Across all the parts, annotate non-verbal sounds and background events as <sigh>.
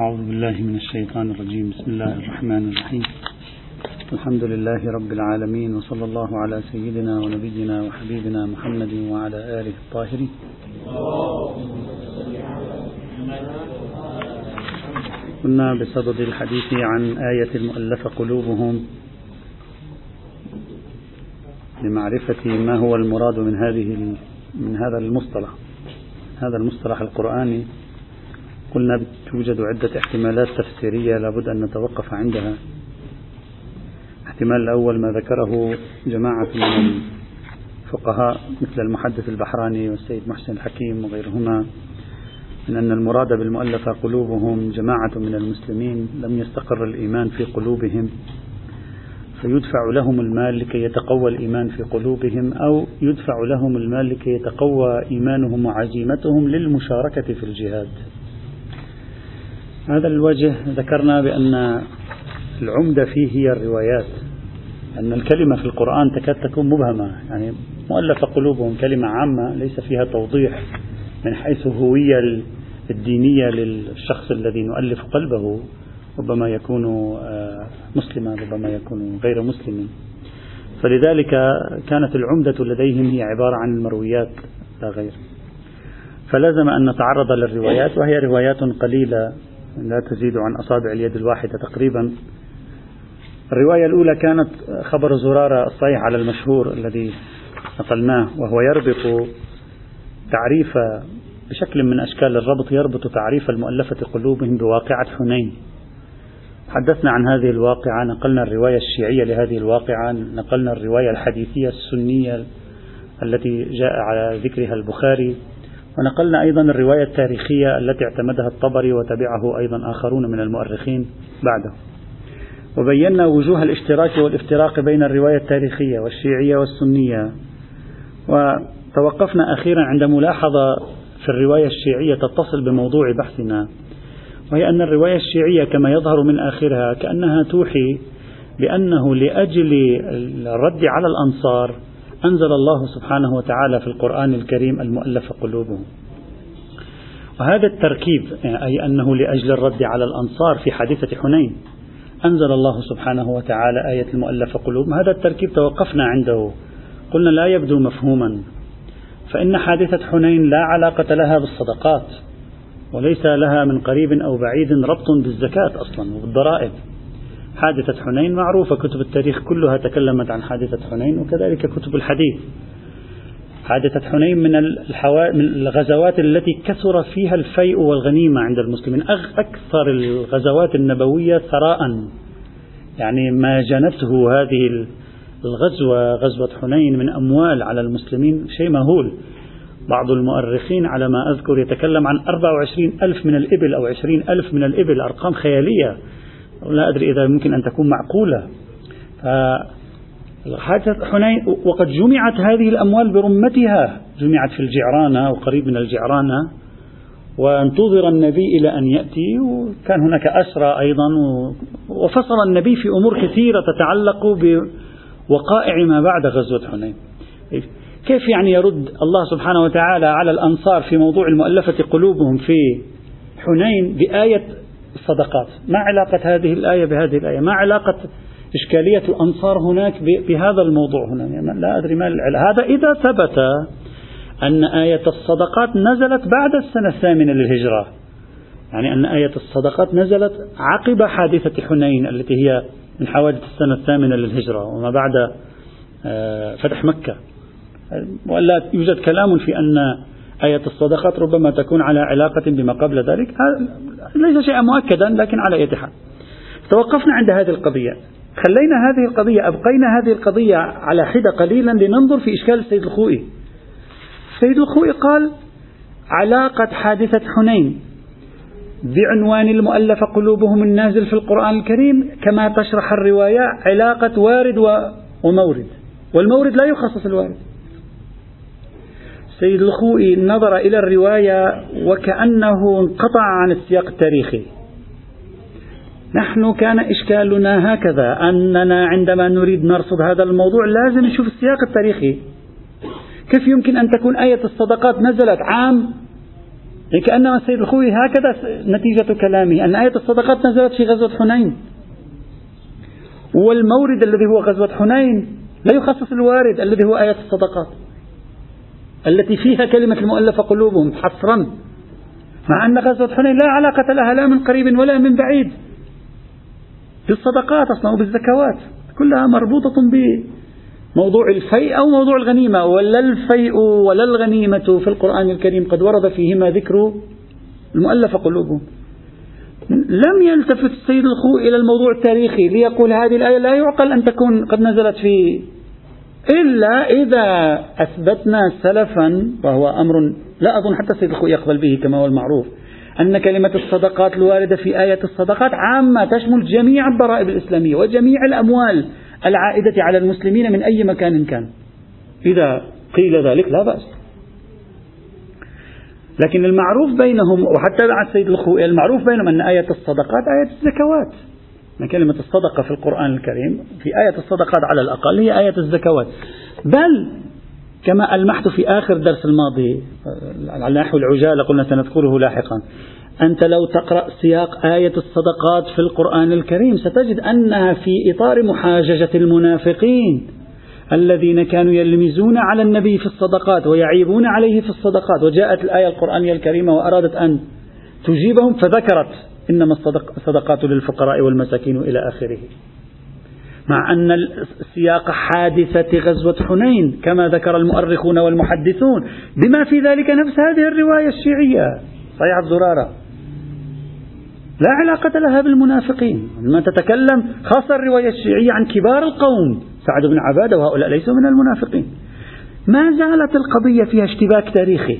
أعوذ بالله من الشيطان الرجيم. بسم الله الرحمن الرحيم. الحمد لله رب العالمين وصلى الله على سيدنا ونبينا وحبيبنا محمد وعلى آله الطاهرين. كنا بصدد الحديث عن آية المؤلفة قلوبهم لمعرفة ما هو المراد من هذه من هذا المصطلح. هذا المصطلح القرآني. قلنا توجد عدة احتمالات تفسيرية لابد أن نتوقف عندها. الاحتمال الأول ما ذكره جماعة من الفقهاء مثل المحدث البحراني والسيد محسن الحكيم وغيرهما من أن المراد بالمؤلفة قلوبهم جماعة من المسلمين لم يستقر الإيمان في قلوبهم فيدفع لهم المال لكي يتقوى الإيمان في قلوبهم أو يدفع لهم المال لكي يتقوى إيمانهم وعزيمتهم للمشاركة في الجهاد. هذا الوجه ذكرنا بأن العمدة فيه هي الروايات أن الكلمة في القرآن تكاد تكون مبهمة يعني مؤلفة قلوبهم كلمة عامة ليس فيها توضيح من حيث الهوية الدينية للشخص الذي نؤلف قلبه ربما يكون آه، مسلما ربما يكون غير مسلم. فلذلك كانت العمدة لديهم هي عبارة عن المرويات لا غير. فلازم أن نتعرض للروايات وهي روايات قليلة. لا تزيد عن أصابع اليد الواحدة تقريبا. الرواية الأولى كانت خبر زرارة الصحيح على المشهور الذي نقلناه وهو يربط تعريف بشكل من أشكال الربط يربط تعريف المؤلفة قلوبهم بواقعة حنين. حدثنا عن هذه الواقعة نقلنا الرواية الشيعية لهذه الواقعة نقلنا الرواية الحديثية السنية التي جاء على ذكرها البخاري. ونقلنا أيضا الرواية التاريخية التي اعتمدها الطبري وتبعه أيضا آخرون من المؤرخين بعده. وبينا وجوه الاشتراك والافتراق بين الرواية التاريخية والشيعية والسنية. وتوقفنا أخيرا عند ملاحظة في الرواية الشيعية تتصل بموضوع بحثنا. وهي أن الرواية الشيعية كما يظهر من آخرها كأنها توحي بأنه لأجل الرد على الأنصار أنزل الله سبحانه وتعالى في القرآن الكريم المؤلف قلوبهم. وهذا التركيب أي أنه لأجل الرد على الأنصار في حادثة حنين أنزل الله سبحانه وتعالى آية المؤلف قلوبهم. هذا التركيب توقفنا عنده. قلنا لا يبدو مفهوما. فإن حادثة حنين لا علاقة لها بالصدقات وليس لها من قريب أو بعيد ربط بالزكاة أصلا وبالضرائب حادثة حنين معروفة كتب التاريخ كلها تكلمت عن حادثة حنين وكذلك كتب الحديث. حادثة حنين من, الحوا... من الغزوات التي كثر فيها الفيء والغنيمة عند المسلمين. أكثر الغزوات النبوية ثراء. يعني ما جنته هذه الغزوة غزوة حنين من أموال على المسلمين شيء مهول. بعض المؤرخين على ما أذكر يتكلم عن 24 ألف من الإبل أو 20 ألف من الإبل أرقام خيالية. لا أدري إذا ممكن أن تكون معقولة. حادثة حنين وقد جمعت هذه الأموال برمتها. جمعت في الجعرانة وقريب من الجعرانة. وانتظر النبي إلى أن يأتي وكان هناك أسرى أيضا وفصل النبي في أمور كثيرة تتعلق بوقائع ما بعد غزوة حنين. كيف يعني يرد الله سبحانه وتعالى على الأنصار في موضوع المؤلفة قلوبهم في حنين بآية الصدقات. ما علاقة هذه الآية بهذه الآية؟ ما علاقة إشكالية الأنصار هناك بهذا الموضوع هنا؟ يعني لا أدري ما هذا إذا ثبت أن آية الصدقات نزلت بعد السنة الثامنة للهجرة. يعني أن آية الصدقات نزلت عقب حادثة حنين التي هي من حوادث السنة الثامنة للهجرة وما بعد آه، فتح مكة. ولا يوجد كلام في أن آية الصدقات ربما تكون على علاقة بما قبل ذلك. ليس شيئا مؤكدا لكن على أي حال. توقفنا عند هذه القضية. خلينا هذه القضية أبقينا هذه القضية على حدة قليلا لننظر في إشكال السيد الخوئي. السيد الخوئي قال علاقة حادثة حنين بعنوان المؤلف قلوبهم النازل في القرآن الكريم كما تشرح الرواية علاقة وارد ومورد. والمورد لا يخصص الوارد. سيد الخوئي نظر إلى الرواية وكأنه انقطع عن السياق التاريخي. نحن كان إشكالنا هكذا أننا عندما نريد نرصد هذا الموضوع لازم نشوف السياق التاريخي. كيف يمكن أن تكون آية الصدقات نزلت عام؟ يعني كأنما السيد الخوي هكذا نتيجة كلامه أن آية الصدقات نزلت في غزوة حنين. والمورد الذي هو غزوة حنين لا يخصص الوارد الذي هو آية الصدقات. التي فيها كلمة المؤلفة قلوبهم حصرا. مع أن غزوة حنين لا علاقة لها لا من قريب ولا من بعيد. بالصدقات أصلا وبالزكوات كلها مربوطة بموضوع الفيء أو موضوع الغنيمة. ولا الفيء ولا الغنيمة في القرآن الكريم قد ورد فيهما ذكر المؤلفة قلوبهم. لم يلتفت السيد الخو إلى الموضوع التاريخي ليقول هذه الآية. لا يعقل أن تكون قد نزلت في إلا إذا أثبتنا سلفا وهو أمر لا أظن حتى الخو يقبل به كما هو المعروف أن كلمة الصدقات الواردة في آية الصدقات عامة تشمل جميع الضرائب الإسلامية وجميع الأموال العائدة على المسلمين من أي مكان كان. إذا قيل ذلك لا بأس. لكن المعروف بينهم وحتى مع السيد الخوئي المعروف بينهم أن آية الصدقات آية الزكوات. كلمة الصدقة في القرآن الكريم في آية الصدقات على الأقل هي آية الزكوات. بل كما ألمحت في آخر درس الماضي على نحو العجالة قلنا سنذكره لاحقا أنت لو تقرأ سياق آية الصدقات في القرآن الكريم ستجد أنها في إطار محاججة المنافقين الذين كانوا يلمزون على النبي في الصدقات ويعيبون عليه في الصدقات. وجاءت الآية القرآنية الكريمة وأرادت أن تجيبهم فذكرت إنما الصدقات للفقراء والمساكين إلى آخره. مع أن سياق حادثة غزوة حنين كما ذكر المؤرخون والمحدثون بما في ذلك نفس هذه الرواية الشيعية. صحيح الزرارة لا علاقة لها بالمنافقين. لما تتكلم خاصة الرواية الشيعية عن كبار القوم سعد بن عبادة وهؤلاء ليسوا من المنافقين. ما زالت القضية فيها اشتباك تاريخي.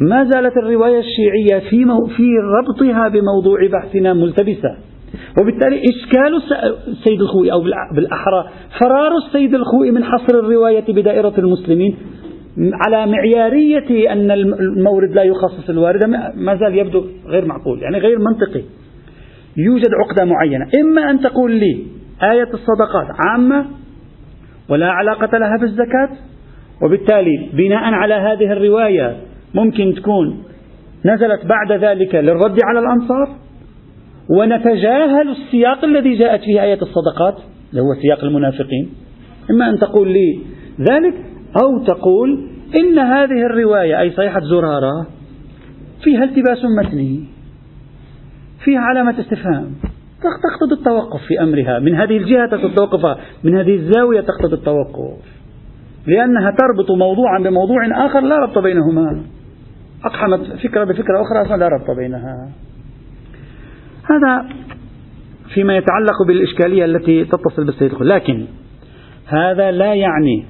ما زالت الرواية الشيعية في, مو في ربطها بموضوع بحثنا ملتبسة. وبالتالي إشكال السيد الخوئي أو بالأحرى فرار السيد الخوئي من حصر الرواية بدائرة المسلمين على معيارية أن المورد لا يخصص الواردة. ما زال يبدو غير معقول يعني غير منطقي. يوجد عقدة معينة. إما أن تقول لي آية الصدقات عامة ولا علاقة لها بالزكاة وبالتالي بناء على هذه الرواية ممكن تكون نزلت بعد ذلك للرد على الأنصار ونتجاهل السياق الذي جاءت فيه آية الصدقات اللي هو سياق المنافقين. إما أن تقول لي ذلك أو تقول إن هذه الرواية أي صيحة زرارة فيها التباس متني فيها علامة استفهام. تقتضي التوقف في أمرها. من هذه الجهة التوقف من هذه الزاوية تقتضي التوقف. لأنها تربط موضوعا بموضوع آخر لا ربط بينهما. أقحمت فكرة بفكرة أخرى أصلا لا ربط بينها. هذا فيما يتعلق بالإشكالية التي تتصل بالسيد لكن هذا لا يعني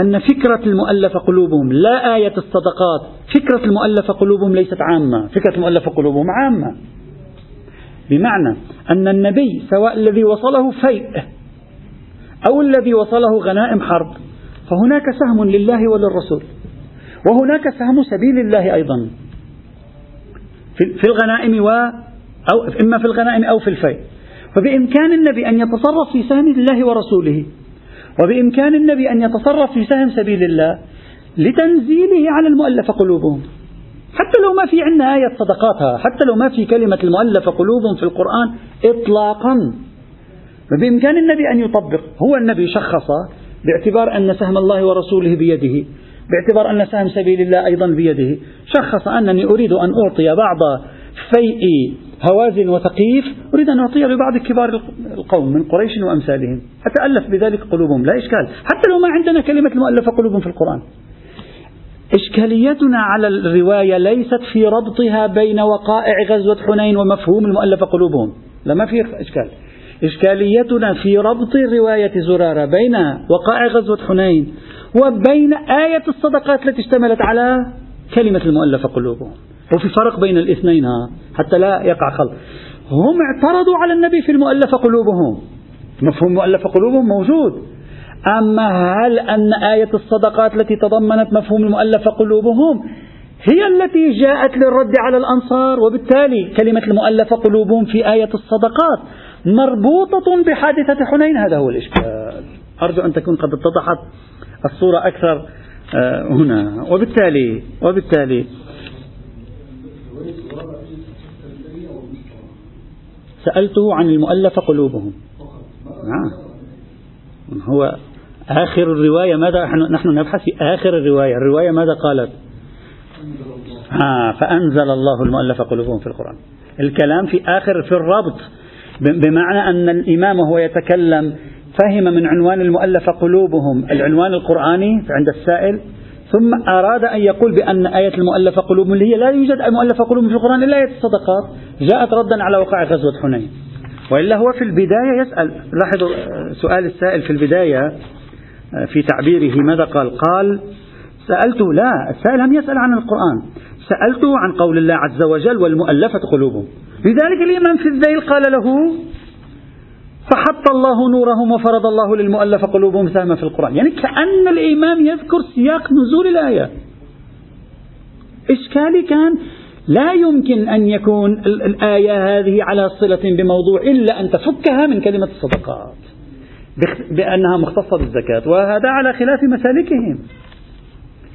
أن فكرة المؤلف قلوبهم لا آية الصدقات فكرة المؤلف قلوبهم ليست عامة. فكرة المؤلف قلوبهم عامة. بمعنى أن النبي سواء الذي وصله فيء أو الذي وصله غنائم حرب فهناك سهم لله وللرسول. وهناك سهم سبيل الله أيضا. في الغنائم و أو إما في الغنائم أو في الفيء. فبإمكان النبي أن يتصرف في سهم الله ورسوله وبإمكان النبي أن يتصرف في سهم سبيل الله لتنزيله على المؤلفة قلوبهم. حتى لو ما في عندنا آية صدقاتها حتى لو ما في كلمة المؤلفة قلوبهم في القرآن إطلاقا. فبإمكان النبي أن يطبق هو النبي شخص باعتبار أن سهم الله ورسوله بيده. باعتبار أن سهم سبيل الله أيضا بيده. شخص أنني أريد أن أعطي بعض فيء هوازن وثقيف أريد أن أعطيه لبعض كبار القوم من قريش وأمثالهم. أتألف بذلك قلوبهم. لا إشكال. حتى لو ما عندنا كلمة المؤلفة قلوبهم في القرآن. إشكاليتنا على الرواية ليست في ربطها بين وقائع غزوة حنين ومفهوم المؤلفة قلوبهم. لا ما في إشكال. إشكاليتنا في ربط رواية زرارة بين وقائع غزوة حنين وبين آية الصدقات التي اشتملت على كلمة المؤلفة قلوبهم. وفي فرق بين الاثنين حتى لا يقع خلط. هم اعترضوا على النبي في المؤلفة قلوبهم. مفهوم مؤلفة قلوبهم موجود. أما هل أن آية الصدقات التي تضمنت مفهوم المؤلفة قلوبهم هي التي جاءت للرد على الأنصار؟ وبالتالي كلمة المؤلفة قلوبهم في آية الصدقات مربوطة بحادثة حنين. هذا هو الإشكال. أرجو أن تكون قد اتضحت الصورة أكثر آه، هنا. وبالتالي وبالتالي سألته عن المؤلفة قلوبهم. نعم. هو آخر الرواية ماذا؟ نحن نبحث في آخر الرواية. الرواية ماذا قالت؟ آه فأنزل الله المؤلف قلوبهم في القرآن. الكلام في آخر في الربط بمعنى أن الإمام وهو يتكلم فهم من عنوان المؤلف قلوبهم العنوان القرآني عند السائل ثم أراد أن يقول بأن آية المؤلف قلوبهم اللي هي لا يوجد مؤلف قلوبهم في القرآن إلا آية الصدقات. جاءت ردا على وقع غزوة حنين. وإلا هو في البداية يسأل. لاحظوا سؤال السائل في البداية في تعبيره ماذا قال؟ قال سألته لا السائل لم يسأل عن القرآن. سألته عن قول الله عز وجل والمؤلفة قلوبهم. لذلك الإمام في الذيل قال له فحط الله نورهم وفرض الله للمؤلف قلوبهم سهما في القرآن. يعني كأن الإمام يذكر سياق نزول الآية. إشكالي كان لا يمكن أن يكون الآية هذه على صلة بموضوع إلا أن تفكها من كلمة الصدقات. بأنها مختصة بالزكاة وهذا على خلاف مسالكهم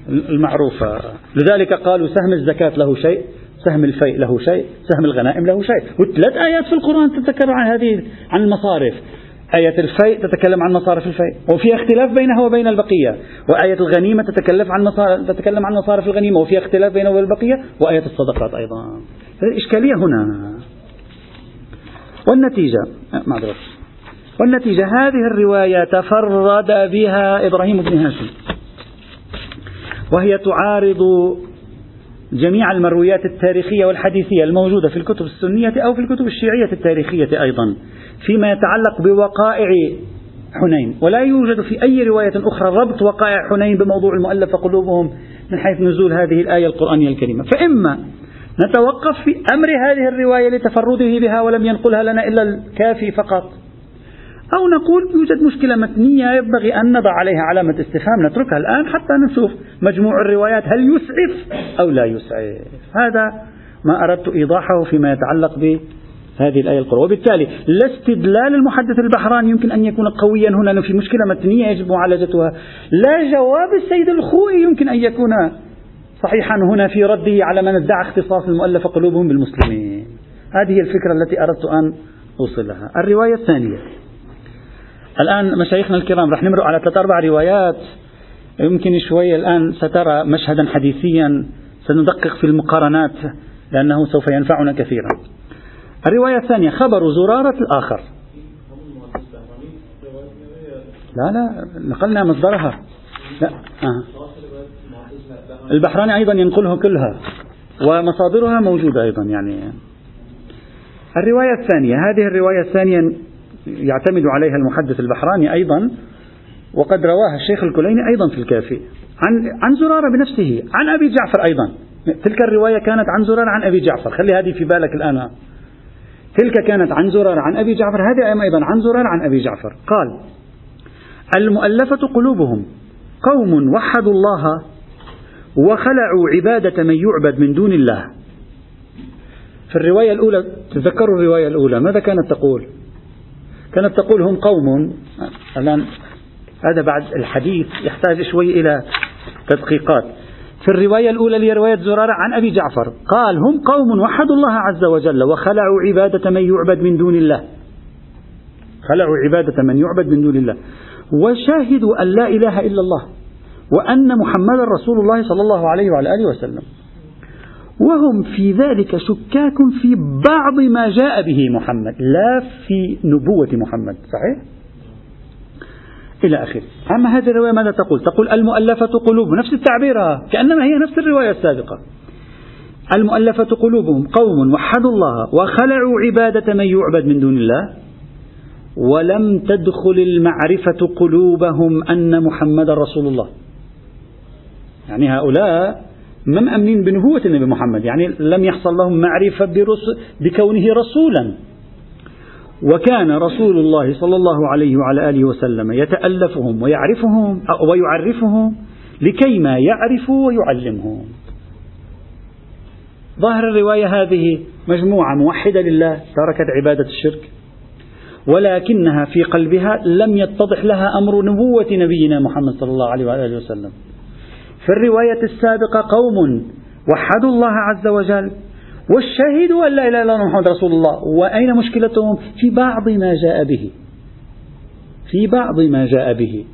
المعروفة. لذلك قالوا سهم الزكاة له شيء سهم الفيء له شيء سهم الغنائم له شيء. وثلاث آيات في القرآن تتكلم عن هذه عن المصارف. آية الفيء تتكلم عن مصارف الفيء. وفي اختلاف بينها وبين البقية. وآية الغنيمة تتكلم عن مصارف تتكلم عن مصارف الغنيمة. وفي اختلاف بينها وبين البقية. وآية الصدقات أيضا. الإشكالية هنا. والنتيجة معذرة والنتيجة هذه الرواية تفرد بها إبراهيم بن هاشم. وهي تعارض جميع المرويات التاريخية والحديثية الموجودة في الكتب السنية أو في الكتب الشيعية التاريخية أيضا فيما يتعلق بوقائع حنين. ولا يوجد في أي رواية أخرى ربط وقائع حنين بموضوع المؤلف قلوبهم من حيث نزول هذه الآية القرآنية الكريمة. فإما نتوقف في أمر هذه الرواية لتفرده بها ولم ينقلها لنا إلا الكافي فقط. أو نقول يوجد مشكلة متنية ينبغي أن نضع عليها علامة استفهام نتركها الآن حتى نشوف مجموع الروايات هل يسعف أو لا يسعف. هذا ما أردت إيضاحه فيما يتعلق بهذه الآية القرآن وبالتالي لا استدلال المحدث البحراني يمكن أن يكون قويا هنا في مشكلة متنية يجب معالجتها. لا جواب السيد الخوئي يمكن أن يكون صحيحا هنا في رده على من ادعى اختصاص المؤلف قلوبهم بالمسلمين. هذه الفكرة التي أردت أن أوصلها. الرواية الثانية. الآن مشايخنا الكرام رح نمرق على ثلاث أربع روايات. يمكن شوي الآن سترى مشهدا حديثيا سندقق في المقارنات لأنه سوف ينفعنا كثيرا. الرواية الثانية خبر زرارة الآخر. لا لا نقلنا مصدرها. لا آه. البحراني أيضا ينقله كلها ومصادرها موجودة أيضا يعني. الرواية الثانية هذه الرواية الثانية يعتمد عليها المحدث البحراني أيضا وقد رواها الشيخ الكليني أيضا في الكافي. عن عن زرارة بنفسه عن أبي جعفر أيضا. تلك الرواية كانت عن زرارة عن أبي جعفر. خلي هذه في بالك الآن. تلك كانت عن زرارة عن أبي جعفر هذه أيضا عن زرارة عن أبي جعفر. قال المؤلفة قلوبهم. قوم وحدوا الله وخلعوا عبادة من يعبد من دون الله. في الرواية الأولى تذكروا الرواية الأولى ماذا كانت تقول؟ كانت تقول هم قوم. الآن هذا بعد الحديث يحتاج شوي إلى تدقيقات. في الرواية الأولى هي رواية زرارة عن أبي جعفر قال هم قوم وحدوا الله عز وجل وخلعوا عبادة من يعبد من دون الله. خلعوا عبادة من يعبد من دون الله. وشاهدوا أن لا إله إلا الله وأن محمدا رسول الله صلى الله عليه وعلى آله وسلم. وهم في ذلك شكاك في بعض ما جاء به محمد لا في نبوة محمد صحيح؟ إلى آخره أما هذه الرواية ماذا تقول؟ تقول المؤلفة قلوب نفس التعبير كأنما هي نفس الرواية السابقة المؤلفة قلوبهم قوم وحدوا الله وخلعوا عبادة من يعبد من دون الله ولم تدخل المعرفة قلوبهم أن محمد رسول الله يعني هؤلاء ما مأمنين بنبوة النبي محمد؟ يعني لم يحصل لهم معرفة بكونه رسولا. وكان رسول الله صلى الله عليه وعلى آله وسلم يتألفهم ويعرفهم ويعرفهم لكي ما يعرفوا ويعلمهم. ظاهر الرواية هذه مجموعة موحدة لله تركت عبادة الشرك. ولكنها في قلبها لم يتضح لها أمر نبوة نبينا محمد صلى الله عليه وآله وسلم. في الرواية السابقة قوم وحدوا الله عز وجل والشهدوا أن لا إله إلا الله محمد رسول الله. وأين مشكلتهم؟ في بعض ما جاء به. في بعض ما جاء به.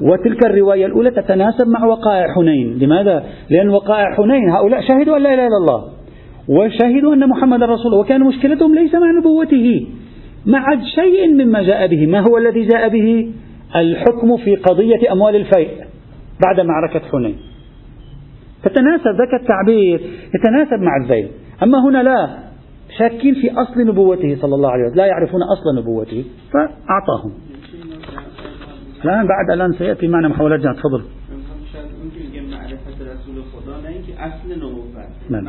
وتلك الرواية الأولى تتناسب مع وقائع حنين. لماذا؟ لأن وقائع حنين هؤلاء شهدوا أن لا إله إلا الله. وشهدوا أن محمد رسول الله. وكان مشكلتهم ليس مع نبوته مع شيء مما جاء به. ما هو الذي جاء به؟ الحكم في قضية أموال الفيء. بعد معركة حنين. تتناسب ذاك التعبير يتناسب مع الذيل أما هنا لا شاكين في أصل نبوته صلى الله عليه وسلم لا يعرفون أصل نبوته فأعطاهم. الآن بعد الآن سيأتي معنا محاولات جهة تفضل. نعم.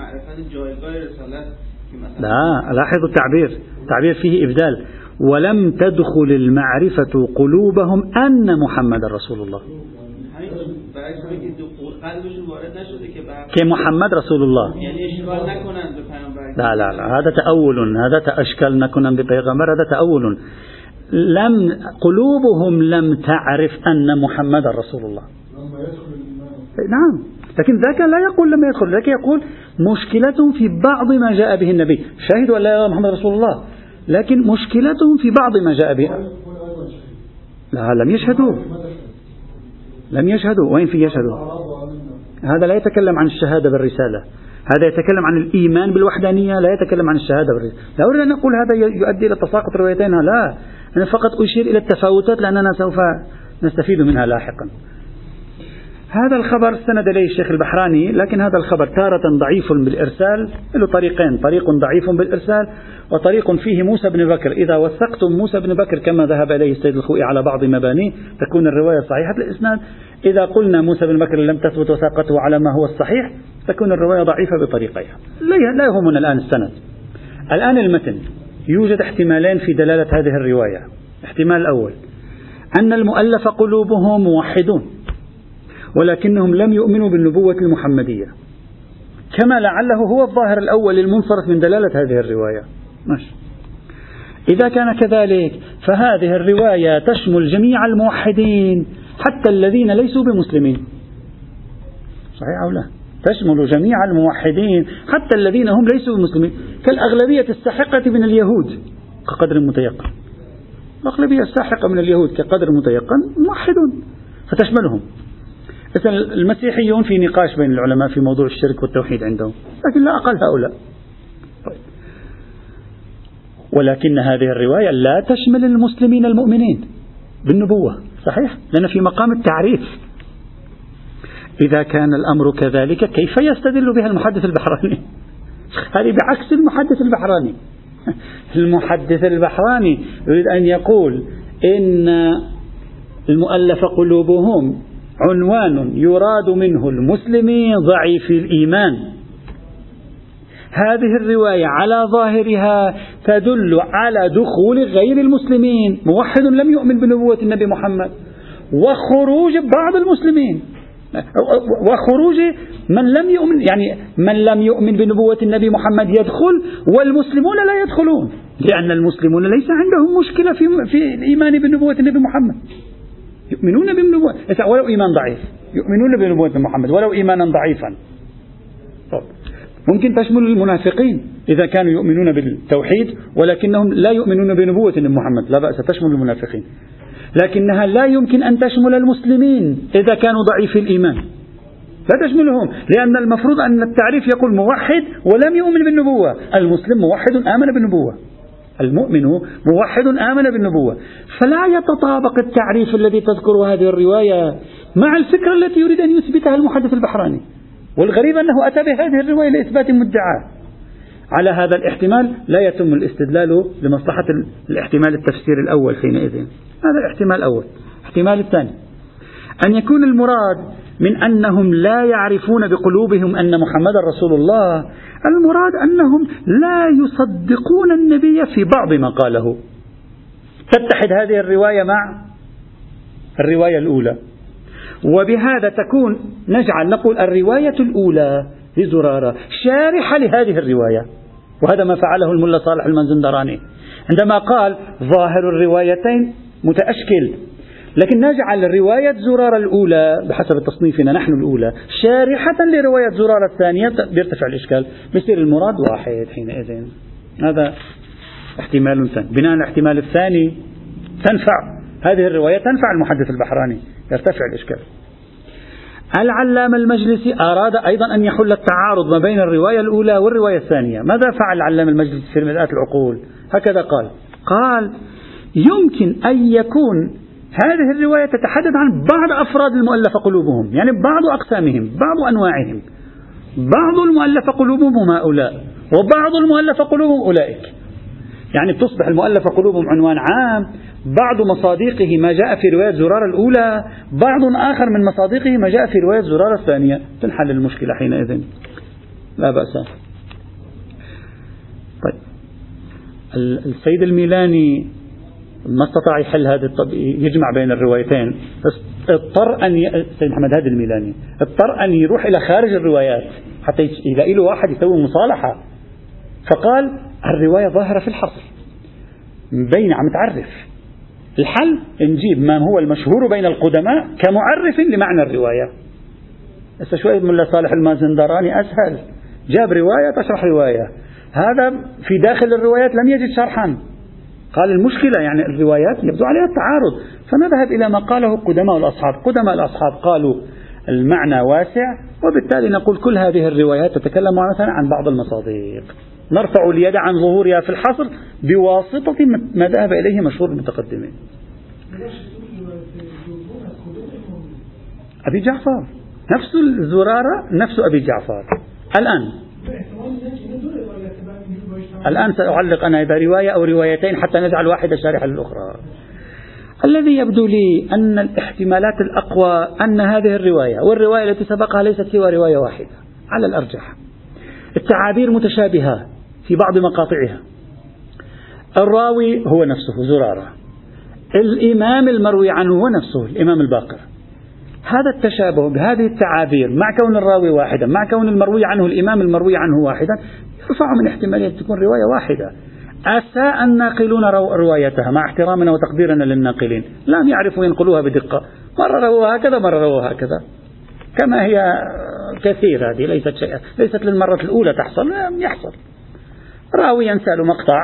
لا لاحظوا التعبير. التعبير فيه إبدال. ولم تدخل المعرفة قلوبهم أن محمد رسول الله. كمحمد رسول الله لا لا لا. هذا تأول هذا أشكال نكون ببيغمبر هذا تأول. لم قلوبهم لم تعرف أن محمد رسول الله نعم. لكن ذاك لا يقول لما يدخل. ذاك يقول مشكلتهم في بعض ما جاء به النبي. شهدوا أن لا إله محمد رسول الله لكن مشكلتهم في بعض ما جاء به. لا لم يشهدوا. لم يشهدوا. وين في يشهدوا؟ هذا لا يتكلم عن الشهادة بالرسالة. هذا يتكلم عن الإيمان بالوحدانية لا يتكلم عن الشهادة بالرسالة. لا أريد أن أقول هذا يؤدي إلى تساقط روايتين لا. أنا فقط أشير إلى التفاوتات لأننا سوف نستفيد منها لاحقا. هذا الخبر استند إليه الشيخ البحراني لكن هذا الخبر تارة ضعيف بالإرسال له طريقين طريق ضعيف بالإرسال وطريق فيه موسى بن بكر. إذا وثقتم موسى بن بكر كما ذهب إليه السيد الخوئي على بعض مبانيه تكون الرواية صحيحة الإسناد إذا قلنا موسى بن بكر لم تثبت وثاقته على ما هو الصحيح تكون الرواية ضعيفة بطريقيها. لا يهمنا الآن السند. الآن المتن. يوجد احتمالين في دلالة هذه الرواية. الاحتمال الأول. أن المؤلف قلوبهم موحدون. ولكنهم لم يؤمنوا بالنبوة المحمدية. كما لعله هو الظاهر الأول المنصرف من دلالة هذه الرواية. ماشي. إذا كان كذلك فهذه الرواية تشمل جميع الموحدين حتى الذين ليسوا بمسلمين. صحيح أو لا؟ تشمل جميع الموحدين حتى الذين هم ليسوا بمسلمين. كالأغلبية الساحقة من اليهود كقدر متيقن. الأغلبية الساحقة من اليهود كقدر متيقن موحدون فتشملهم. مثلا المسيحيون في نقاش بين العلماء في موضوع الشرك والتوحيد عندهم لكن لا أقل هؤلاء. طيب. ولكن هذه الرواية لا تشمل المسلمين المؤمنين بالنبوة صحيح؟ لأن في مقام التعريف. إذا كان الأمر كذلك كيف يستدل بها المحدث البحراني؟ <laughs> هذه بعكس المحدث البحراني. <laughs> المحدث البحراني يريد أن يقول إن المؤلف قلوبهم عنوان يراد منه المسلمين ضعيف الإيمان. هذه الرواية على ظاهرها تدل على دخول غير المسلمين. موحد لم يؤمن بنبوة النبي محمد. وخروج بعض المسلمين. وخروج من لم يؤمن يعني من لم يؤمن بنبوة النبي محمد يدخل والمسلمون لا يدخلون. لأن المسلمون ليس عندهم مشكلة في الإيمان بنبوة النبي محمد. يؤمنون بنبوة ولو إيمان ضعيف. يؤمنون بنبوة محمد ولو إيمانا ضعيفا. طب. ممكن تشمل المنافقين إذا كانوا يؤمنون بالتوحيد ولكنهم لا يؤمنون بنبوة محمد. لا بأس تشمل المنافقين. لكنها لا يمكن أن تشمل المسلمين إذا كانوا ضعيفي الإيمان. لا تشملهم لأن المفروض أن التعريف يقول موحد ولم يؤمن بالنبوة. المسلم موحد آمن بالنبوة. المؤمن موحد آمن بالنبوة. فلا يتطابق التعريف الذي تذكر هذه الرواية مع الفكرة التي يريد أن يثبتها المحدث البحراني. والغريب أنه أتى بهذه الرواية لإثبات مدعاة. على هذا الاحتمال لا يتم الاستدلال لمصلحة الاحتمال التفسير الأول حينئذ. هذا الاحتمال الأول. الاحتمال الثاني. أن يكون المراد من أنهم لا يعرفون بقلوبهم أن محمد رسول الله. المراد أنهم لا يصدقون النبي في بعض ما قاله. تتحد هذه الرواية مع الرواية الأولى. وبهذا تكون نجعل نقول الرواية الأولى لزرارة شارحة لهذه الرواية. وهذا ما فعله الملا صالح المنزندراني. عندما قال ظاهر الروايتين متأشكل. لكن نجعل رواية زرارة الأولى بحسب تصنيفنا نحن الأولى شارحة لرواية زرارة الثانية بيرتفع الإشكال. بيصير المراد واحد حينئذ. هذا احتمال ثاني. بناء على الاحتمال الثاني تنفع. هذه الرواية تنفع المحدث البحراني. يرتفع الإشكال. العلامة المجلسي أراد أيضا أن يحل التعارض ما بين الرواية الأولى والرواية الثانية. ماذا فعل العلامة المجلسي في مرآة العقول؟ هكذا قال. قال يمكن أن يكون هذه الرواية تتحدث عن بعض أفراد المؤلفة قلوبهم يعني بعض أقسامهم بعض أنواعهم. بعض المؤلفة قلوبهم هم هؤلاء وبعض المؤلفة قلوبهم أولئك. يعني تصبح المؤلفة قلوبهم عنوان عام بعض مصادقه ما جاء في رواية زرار الأولى بعض آخر من مصادقه ما جاء في رواية زرار الثانية. تنحل المشكلة حينئذ. لا بأس. طيب. السيد الميلاني ما استطاع يحل هذا الطب... يجمع بين الروايتين. اضطر أن ي... سيد محمد هادي الميلاني اضطر أن يروح إلى خارج الروايات حتى يلاقي له واحد يسوي مصالحة. فقال الرواية ظاهرة في الحصر بين عم تعرف. الحل نجيب ما هو المشهور بين القدماء كمعرف لمعنى الرواية. هسه شوية ملا صالح المازندراني أسهل. جاب رواية تشرح رواية. هذا في داخل الروايات لم يجد شرحا. قال المشكلة يعني الروايات يبدو عليها التعارض. فنذهب إلى ما قاله قدماء الأصحاب. قدماء الأصحاب قالوا المعنى واسع وبالتالي نقول كل هذه الروايات تتكلم مثلا عن بعض المصادق نرفع اليد عن ظهورها في الحصر بواسطة ما ذهب إليه مشهور المتقدمين. أبي جعفر. نفس الزرارة نفس أبي جعفر. الآن. الآن سأعلق أنا إذا رواية أو روايتين حتى نجعل واحدة شارحة للأخرى. الذي يبدو لي أن الاحتمالات الأقوى أن هذه الرواية والرواية التي سبقها ليست سوى رواية واحدة على الأرجح. التعابير متشابهة في بعض مقاطعها. الراوي هو نفسه زرارة. الإمام المروي عنه هو نفسه الإمام الباقر. هذا التشابه بهذه التعابير مع كون الراوي واحدا مع كون المروي عنه الإمام المروي عنه واحدا يرفع من احتمالية تكون رواية واحدة. أساء الناقلون روايتها مع احترامنا وتقديرنا للناقلين. لم يعرفوا ينقلوها بدقة. مرة رووها هكذا مرة رووها هكذا. كما هي كثير هذه ليست شيء ليست للمرة الأولى تحصل يحصل. راوي ينسأل مقطع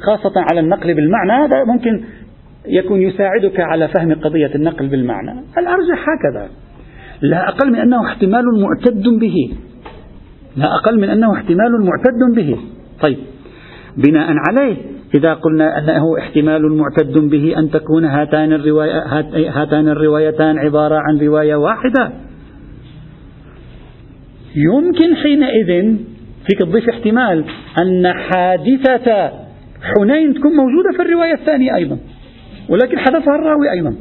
خاصة على النقل بالمعنى هذا ممكن يكون يساعدك على فهم قضية النقل بالمعنى. الأرجح هكذا. لا أقل من أنه احتمال معتد به. لا أقل من أنه احتمال معتد به. طيب. بناء عليه إذا قلنا أنه احتمال معتد به أن تكون هاتان, الرواية هاتان الروايتان عبارة عن رواية واحدة. يمكن حينئذ فيك تضيف احتمال أن حادثة حنين تكون موجودة في الرواية الثانية أيضا ولكن حدثها الراوي أيضا.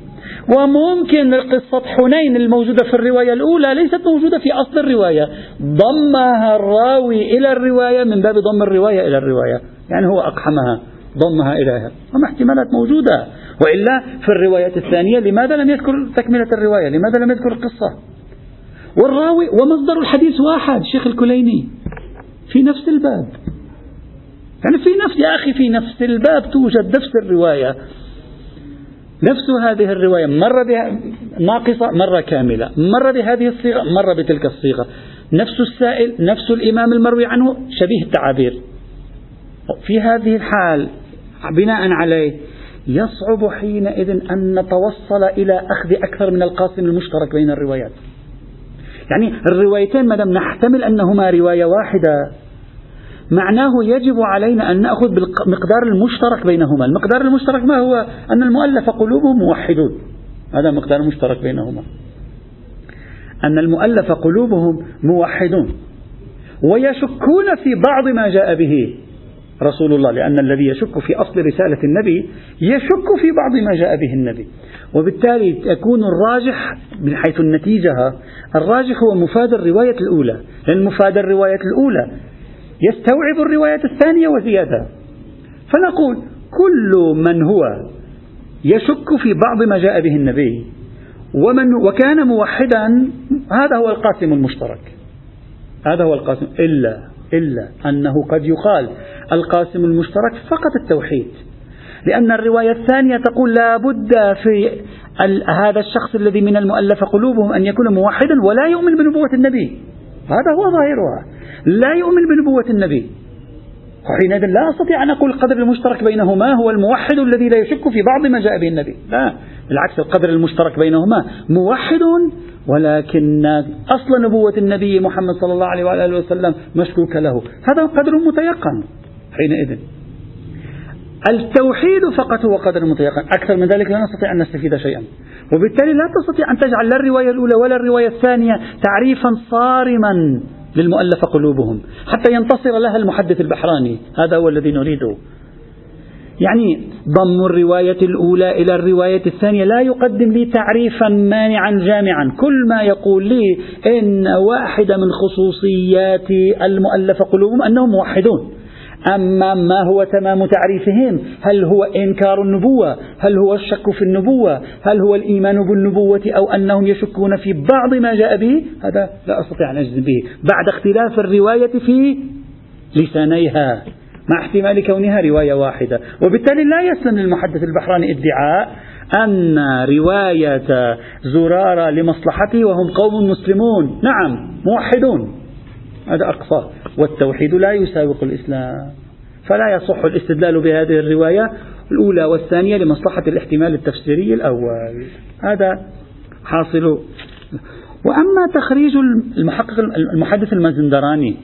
وممكن قصة حنين الموجودة في الرواية الأولى ليست موجودة في أصل الرواية. ضمها الراوي إلى الرواية من باب ضم الرواية إلى الرواية. يعني هو أقحمها ضمها إليها. وما احتمالات موجودة. وإلا في الرواية الثانية لماذا لم يذكر تكملة الرواية؟ لماذا لم يذكر القصة؟ والراوي ومصدر الحديث واحد شيخ الكليني. في نفس الباب. يعني في نفس يا أخي في نفس الباب توجد نفس الرواية. نفس هذه الرواية مرة بها ناقصة مرة كاملة مرة بهذه الصيغة مرة بتلك الصيغة. نفس السائل نفس الإمام المروي عنه شبيه التعابير. في هذه الحال بناء عليه يصعب حينئذ أن نتوصل إلى أخذ أكثر من القاسم المشترك بين الروايات. يعني الروايتين ما دام نحتمل أنهما رواية واحدة معناه يجب علينا أن نأخذ بالمقدار المشترك بينهما. المقدار المشترك ما هو؟ أن المؤلف قلوبهم موحدون. هذا مقدار مشترك بينهما. أن المؤلف قلوبهم موحدون. ويشكون في بعض ما جاء به رسول الله لأن الذي يشك في أصل رسالة النبي يشك في بعض ما جاء به النبي. وبالتالي يكون الراجح من حيث النتيجة الراجح هو مفاد الرواية الأولى. لأن مفاد الرواية الأولى يستوعب الرواية الثانية وزيادة فنقول كل من هو يشك في بعض ما جاء به النبي ومن وكان موحدا هذا هو القاسم المشترك. هذا هو القاسم إلا إلا أنه قد يقال القاسم المشترك فقط التوحيد. لأن الرواية الثانية تقول لا بد في هذا الشخص الذي من المؤلف قلوبهم أن يكون موحدا ولا يؤمن بنبوة النبي. هذا هو ظاهرها. لا يؤمن بنبوة النبي. وحينئذ لا أستطيع أن أقول القدر المشترك بينهما هو الموحد الذي لا يشك في بعض ما جاء به النبي. لا بالعكس القدر المشترك بينهما موحد ولكن أصل نبوة النبي محمد صلى الله عليه وآله وسلم مشكوك له. هذا قدر متيقن حينئذ. التوحيد فقط هو قدر متيقن. أكثر من ذلك لا نستطيع أن نستفيد شيئا. وبالتالي لا تستطيع أن تجعل لا الرواية الأولى ولا الرواية الثانية تعريفا صارما للمؤلف قلوبهم حتى ينتصر لها المحدث البحراني. هذا هو الذي نريده. يعني ضم الرواية الأولى إلى الرواية الثانية لا يقدم لي تعريفا مانعا جامعا. كل ما يقول لي إن واحدة من خصوصيات المؤلف قلوبهم أنهم موحدون. أما ما هو تمام تعريفهم؟ هل هو إنكار النبوة؟ هل هو الشك في النبوة؟ هل هو الإيمان بالنبوة أو أنهم يشكون في بعض ما جاء به؟ هذا لا أستطيع أن أجزم به. بعد اختلاف الرواية في لسانيها مع احتمال كونها رواية واحدة. وبالتالي لا يسلم للمحدث البحراني ادعاء أن رواية زرارة لمصلحته وهم قوم مسلمون. نعم موحدون. هذا أقصى. والتوحيد لا يساوق الإسلام. فلا يصح الاستدلال بهذه الرواية الأولى والثانية لمصلحة الاحتمال التفسيري الأول. هذا حاصل. وأما تخريج المحقق المحدث المازندراني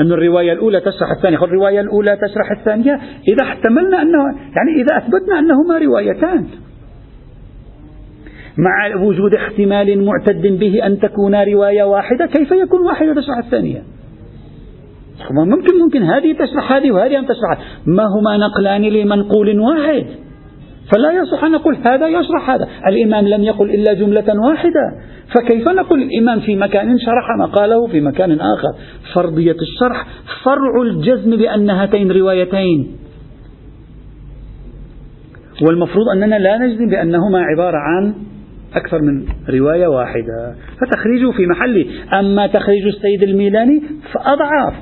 أن الرواية الأولى تشرح الثانية. الرواية الأولى تشرح الثانية. إذا احتملنا أنه يعني إذا أثبتنا أنهما روايتان. مع وجود احتمال معتد به أن تكون رواية واحدة كيف يكون واحدة تشرح الثانية؟ ممكن ممكن هذه تشرح هذه وهذه أن تشرح. ما هما نقلان لمنقول واحد؟ فلا يصح أن نقول هذا يشرح هذا. الإمام لم يقل إلا جملة واحدة. فكيف نقول الإمام في مكان شرح ما قاله في مكان آخر؟ فرضية الشرح فرع الجزم بأن هاتين روايتين. والمفروض أننا لا نجزم بأنهما عبارة عن أكثر من رواية واحدة. فتخريجه في محله. أما تخريج السيد الميلاني فأضعاف.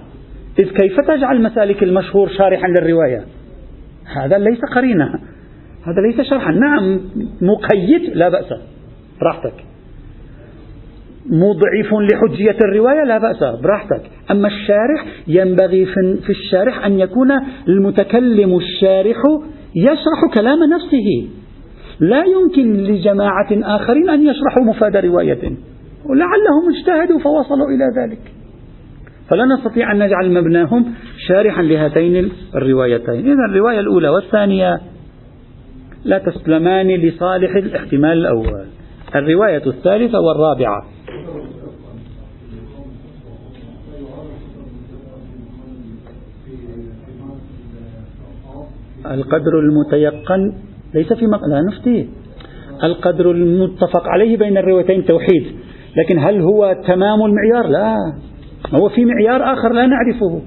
إذ كيف تجعل مسالك المشهور شارحا للرواية؟ هذا ليس قرينة. هذا ليس شرحا. نعم مقيد. لا بأس. براحتك. مضعف لحجية الرواية؟ لا بأس. براحتك. أما الشارح ينبغي في الشارح أن يكون المتكلم الشارح يشرح كلام نفسه. لا يمكن لجماعة آخرين أن يشرحوا مفاد رواية. ولعلهم اجتهدوا فوصلوا إلى ذلك. فلا نستطيع أن نجعل مبناهم شارحا لهاتين الروايتين. إذا الرواية الأولى والثانية لا تسلمان لصالح الاحتمال الأول. الرواية الثالثة والرابعة. القدر المتيقن ليس في مق... لا نفتيه القدر المتفق عليه بين الروايتين توحيد. لكن هل هو تمام المعيار؟ لا. هو في معيار آخر لا نعرفه.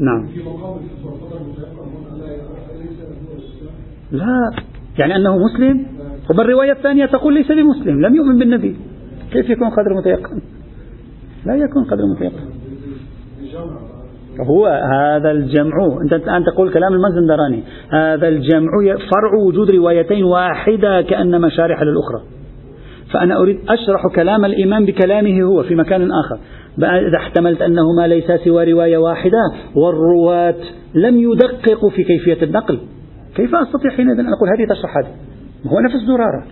نعم. لا. يعني أنه مسلم؟ ثم الرواية الثانية تقول ليس بمسلم. لم يؤمن بالنبي. كيف يكون قدر متيقن؟ لا يكون قدر متيقن. هو هذا الجمع. أنت الآن تقول كلام المزندراني هذا الجمع فرع وجود روايتين واحدة كأنما شارحة للأخرى. فأنا أريد أشرح كلام الإمام بكلامه هو في مكان آخر. إذا احتملت أنهما ليس سوى رواية واحدة والرواة لم يدققوا في كيفية النقل. كيف أستطيع حينئذ أن أقول هذه تشرح هذه؟ هو نفس زرارة.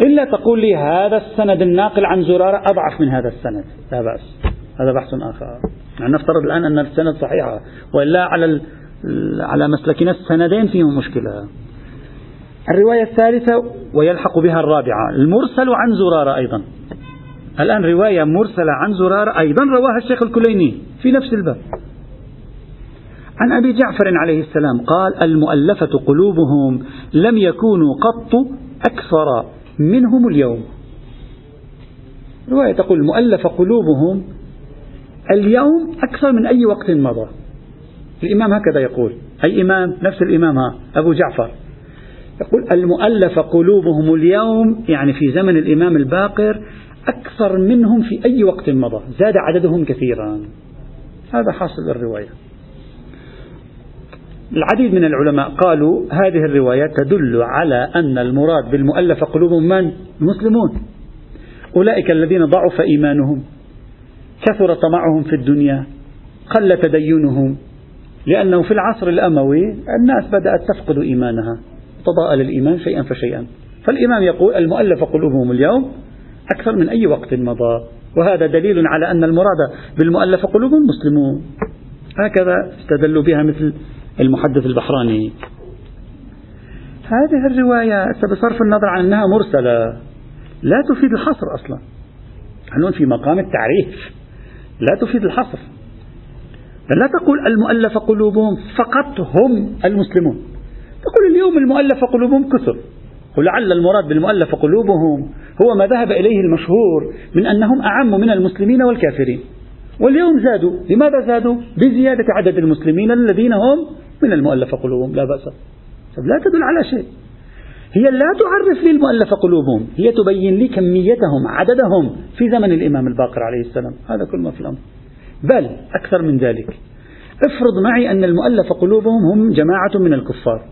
إلا تقول لي هذا السند الناقل عن زرارة أضعف من هذا السند. لا بأس. هذا بحث آخر. يعني نفترض الآن أن السند صحيحة وإلا على على مسلكنا السندين فيهم مشكلة. الرواية الثالثة ويلحق بها الرابعة. المرسل عن زرارة أيضا. الآن رواية مرسلة عن زرارة أيضا رواها الشيخ الكليني في نفس الباب. عن أبي جعفر عليه السلام قال المؤلفة قلوبهم لم يكونوا قط أكثر منهم اليوم. رواية تقول مؤلف قلوبهم اليوم أكثر من أي وقت مضى. الإمام هكذا يقول أي إمام نفس الإمام ها أبو جعفر. يقول المؤلف قلوبهم اليوم يعني في زمن الإمام الباقر أكثر منهم في أي وقت مضى. زاد عددهم كثيرا. هذا حاصل الرواية. العديد من العلماء قالوا هذه الروايات تدل على أن المراد بالمؤلف قلوبهم من؟ المسلمون. أولئك الذين ضعف إيمانهم. كثر طمعهم في الدنيا قل تدينهم لأنه في العصر الأموي الناس بدأت تفقد إيمانها تضاءل الإيمان شيئا فشيئا. فالإمام يقول المؤلف قلوبهم اليوم أكثر من أي وقت مضى. وهذا دليل على أن المراد بالمؤلف قلوبهم مسلمون هكذا استدلوا بها مثل المحدث البحراني. هذه الرواية بصرف النظر عن أنها مرسلة لا تفيد الحصر أصلا. نحن في مقام التعريف. لا تفيد الحصر. لا تقول المؤلف قلوبهم فقط هم المسلمون. تقول اليوم المؤلف قلوبهم كثر. ولعل المراد بالمؤلف قلوبهم هو ما ذهب إليه المشهور من أنهم أعم من المسلمين والكافرين. واليوم زادوا. لماذا زادوا؟ بزيادة عدد المسلمين الذين هم من المؤلف قلوبهم لا بأس. لا تدل على شيء. هي لا تعرف لي المؤلف قلوبهم هي تبين لي كميتهم عددهم في زمن الإمام الباقر عليه السلام. هذا كل ما في الأمر. بل أكثر من ذلك افرض معي أن المؤلف قلوبهم هم جماعة من الكفار.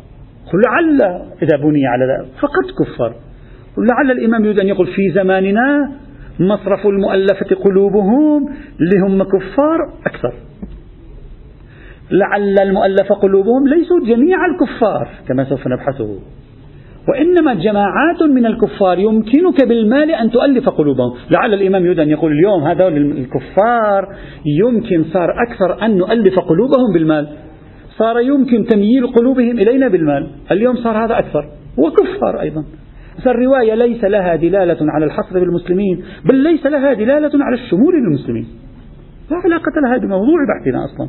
لعل إذا بني على ذلك فقط كفار. لعل الإمام يريد أن يقول في زماننا مصرف المؤلفة قلوبهم اللي هم كفار أكثر. لعل المؤلف قلوبهم ليسوا جميع الكفار كما سوف نبحثه. وإنما جماعات من الكفار يمكنك بالمال أن تؤلف قلوبهم. لعل الإمام يريد أن يقول اليوم هذول الكفار يمكن صار أكثر أن نؤلف قلوبهم بالمال. صار يمكن تمييل قلوبهم إلينا بالمال. اليوم صار هذا أكثر. وكفار أيضا. فالرواية ليس لها دلالة على الحصر بالمسلمين بل ليس لها دلالة على الشمول للمسلمين. لا علاقة لها بموضوع بحثنا أصلا.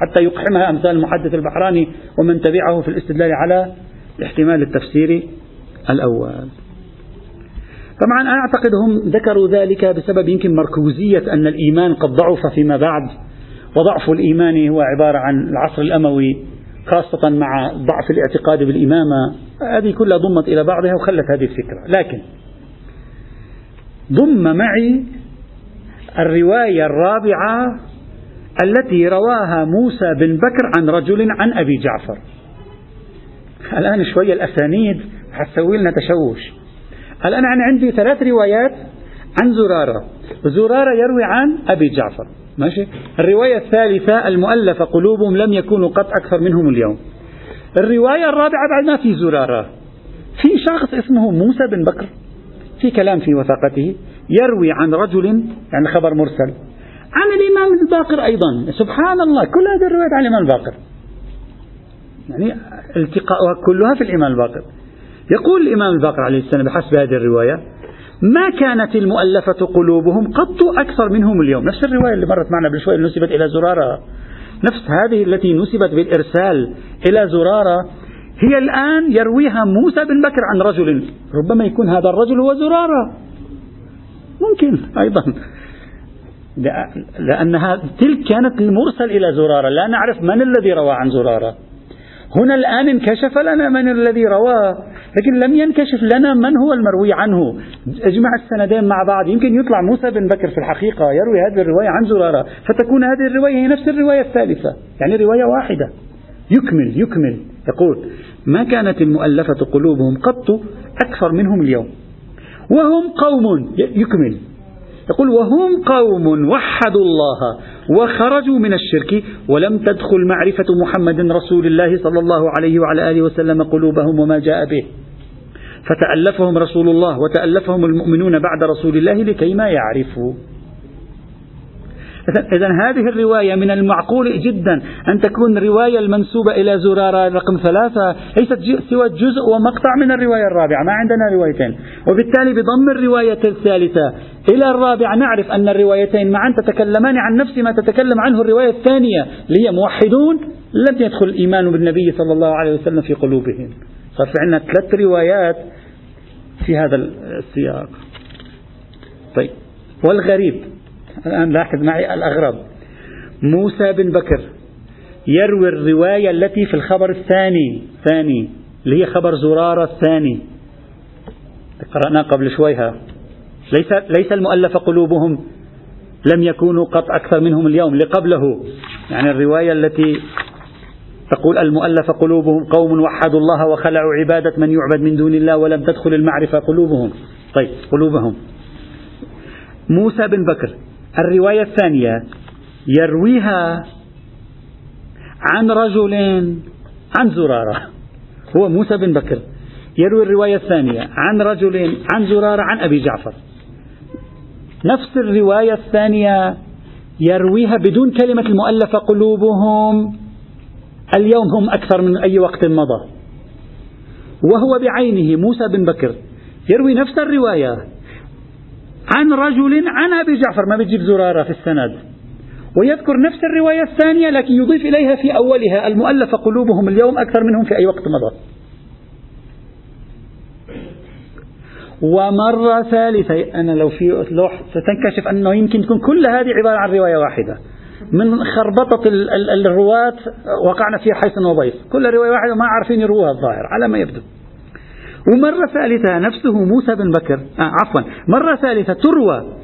حتى يقحمها أمثال المحدث البحراني ومن تبعه في الاستدلال على الاحتمال التفسيري الأول. طبعا أنا أعتقد هم ذكروا ذلك بسبب يمكن مركوزية أن الإيمان قد ضعف فيما بعد وضعف الإيمان هو عبارة عن العصر الأموي خاصة مع ضعف الاعتقاد بالإمامة. هذه كلها ضمت إلى بعضها وخلت هذه الفكرة. لكن ضم معي الرواية الرابعة التي رواها موسى بن بكر عن رجل عن أبي جعفر. الآن شوية الأسانيد حتسوي لنا تشوش. الآن أنا عندي ثلاث روايات عن زرارة. زرارة يروي عن أبي جعفر. ماشي؟ الرواية الثالثة المؤلفة قلوبهم لم يكونوا قط أكثر منهم اليوم. الرواية الرابعة بعد ما في زرارة. في شخص اسمه موسى بن بكر. في كلام في وثاقته. يروي عن رجل يعني خبر مرسل. عن الإمام الباقر أيضا. سبحان الله كل هذه الروايات عن الإمام الباقر. يعني التقاؤها كلها في الإمام الباقر. يقول الإمام الباقر عليه السلام بحسب هذه الرواية ما كانت المؤلفة قلوبهم قط أكثر منهم اليوم. نفس الرواية اللي مرت معنا بشوي نسبت إلى زرارة. نفس هذه التي نسبت بالإرسال إلى زرارة هي الآن يرويها موسى بن بكر عن رجل ربما يكون هذا الرجل هو زرارة. ممكن أيضا. لأنها تلك كانت المرسل إلى زرارة. لا نعرف من الذي روى عن زرارة. هنا الآن انكشف لنا من الذي رواه لكن لم ينكشف لنا من هو المروي عنه. اجمع السندين مع بعض. يمكن يطلع موسى بن بكر في الحقيقة يروي هذه الرواية عن زرارة. فتكون هذه الرواية هي نفس الرواية الثالثة. يعني رواية واحدة. يكمل يكمل. يقول ما كانت المؤلفة قلوبهم قط أكثر منهم اليوم. وهم قوم. يكمل. يقول وهم قوم وحدوا الله وخرجوا من الشرك ولم تدخل معرفة محمد رسول الله صلى الله عليه وعلى آله وسلم قلوبهم وما جاء به. فتألفهم رسول الله وتألفهم المؤمنون بعد رسول الله لكي ما يعرفوا. إذا هذه الرواية من المعقول جدا أن تكون رواية المنسوبة إلى زرارة رقم ثلاثة ليست سوى جزء ومقطع من الرواية الرابعة ما عندنا روايتين. وبالتالي بضم الرواية الثالثة إلى الرابعة نعرف أن الروايتين معا تتكلمان عن نفس ما تتكلم عنه الرواية الثانية اللي هي موحدون لم يدخل الإيمان بالنبي صلى الله عليه وسلم في قلوبهم. صار في عندنا ثلاث روايات في هذا السياق. طيب. والغريب. الآن لاحظ معي الأغرب موسى بن بكر يروي الرواية التي في الخبر الثاني ثاني اللي هي خبر زرارة الثاني. قرأناه قبل شويها ليس ليس المؤلف قلوبهم لم يكونوا قط أكثر منهم اليوم لقبله. يعني الرواية التي تقول المؤلف قلوبهم قوم وحدوا الله وخلعوا عبادة من يعبد من دون الله ولم تدخل المعرفة قلوبهم. طيب قلوبهم. موسى بن بكر الرواية الثانية يرويها عن رجل عن زرارة هو موسى بن بكر. يروي الرواية الثانية عن رجل عن زرارة عن أبي جعفر. نفس الرواية الثانية يرويها بدون كلمة المؤلفة قلوبهم. اليوم هم أكثر من أي وقت مضى. وهو بعينه موسى بن بكر. يروي نفس الرواية عن رجل عن أبي جعفر. ما بيجيب زرارة في السند؟ ويذكر نفس الرواية الثانية لكن يضيف إليها في أولها المؤلف قلوبهم اليوم أكثر منهم في أي وقت مضى. ومرة ثالثة أنا لو في لوح ستنكشف أنه يمكن تكون كل هذه عبارة عن رواية واحدة. من خربطة الرواة وقعنا فيها حيث وضيف كل رواية واحدة ما عارفين يروها الظاهر على ما يبدو. ومرة ثالثة نفسه موسى بن بكر آه عفوا مرة ثالثة تروى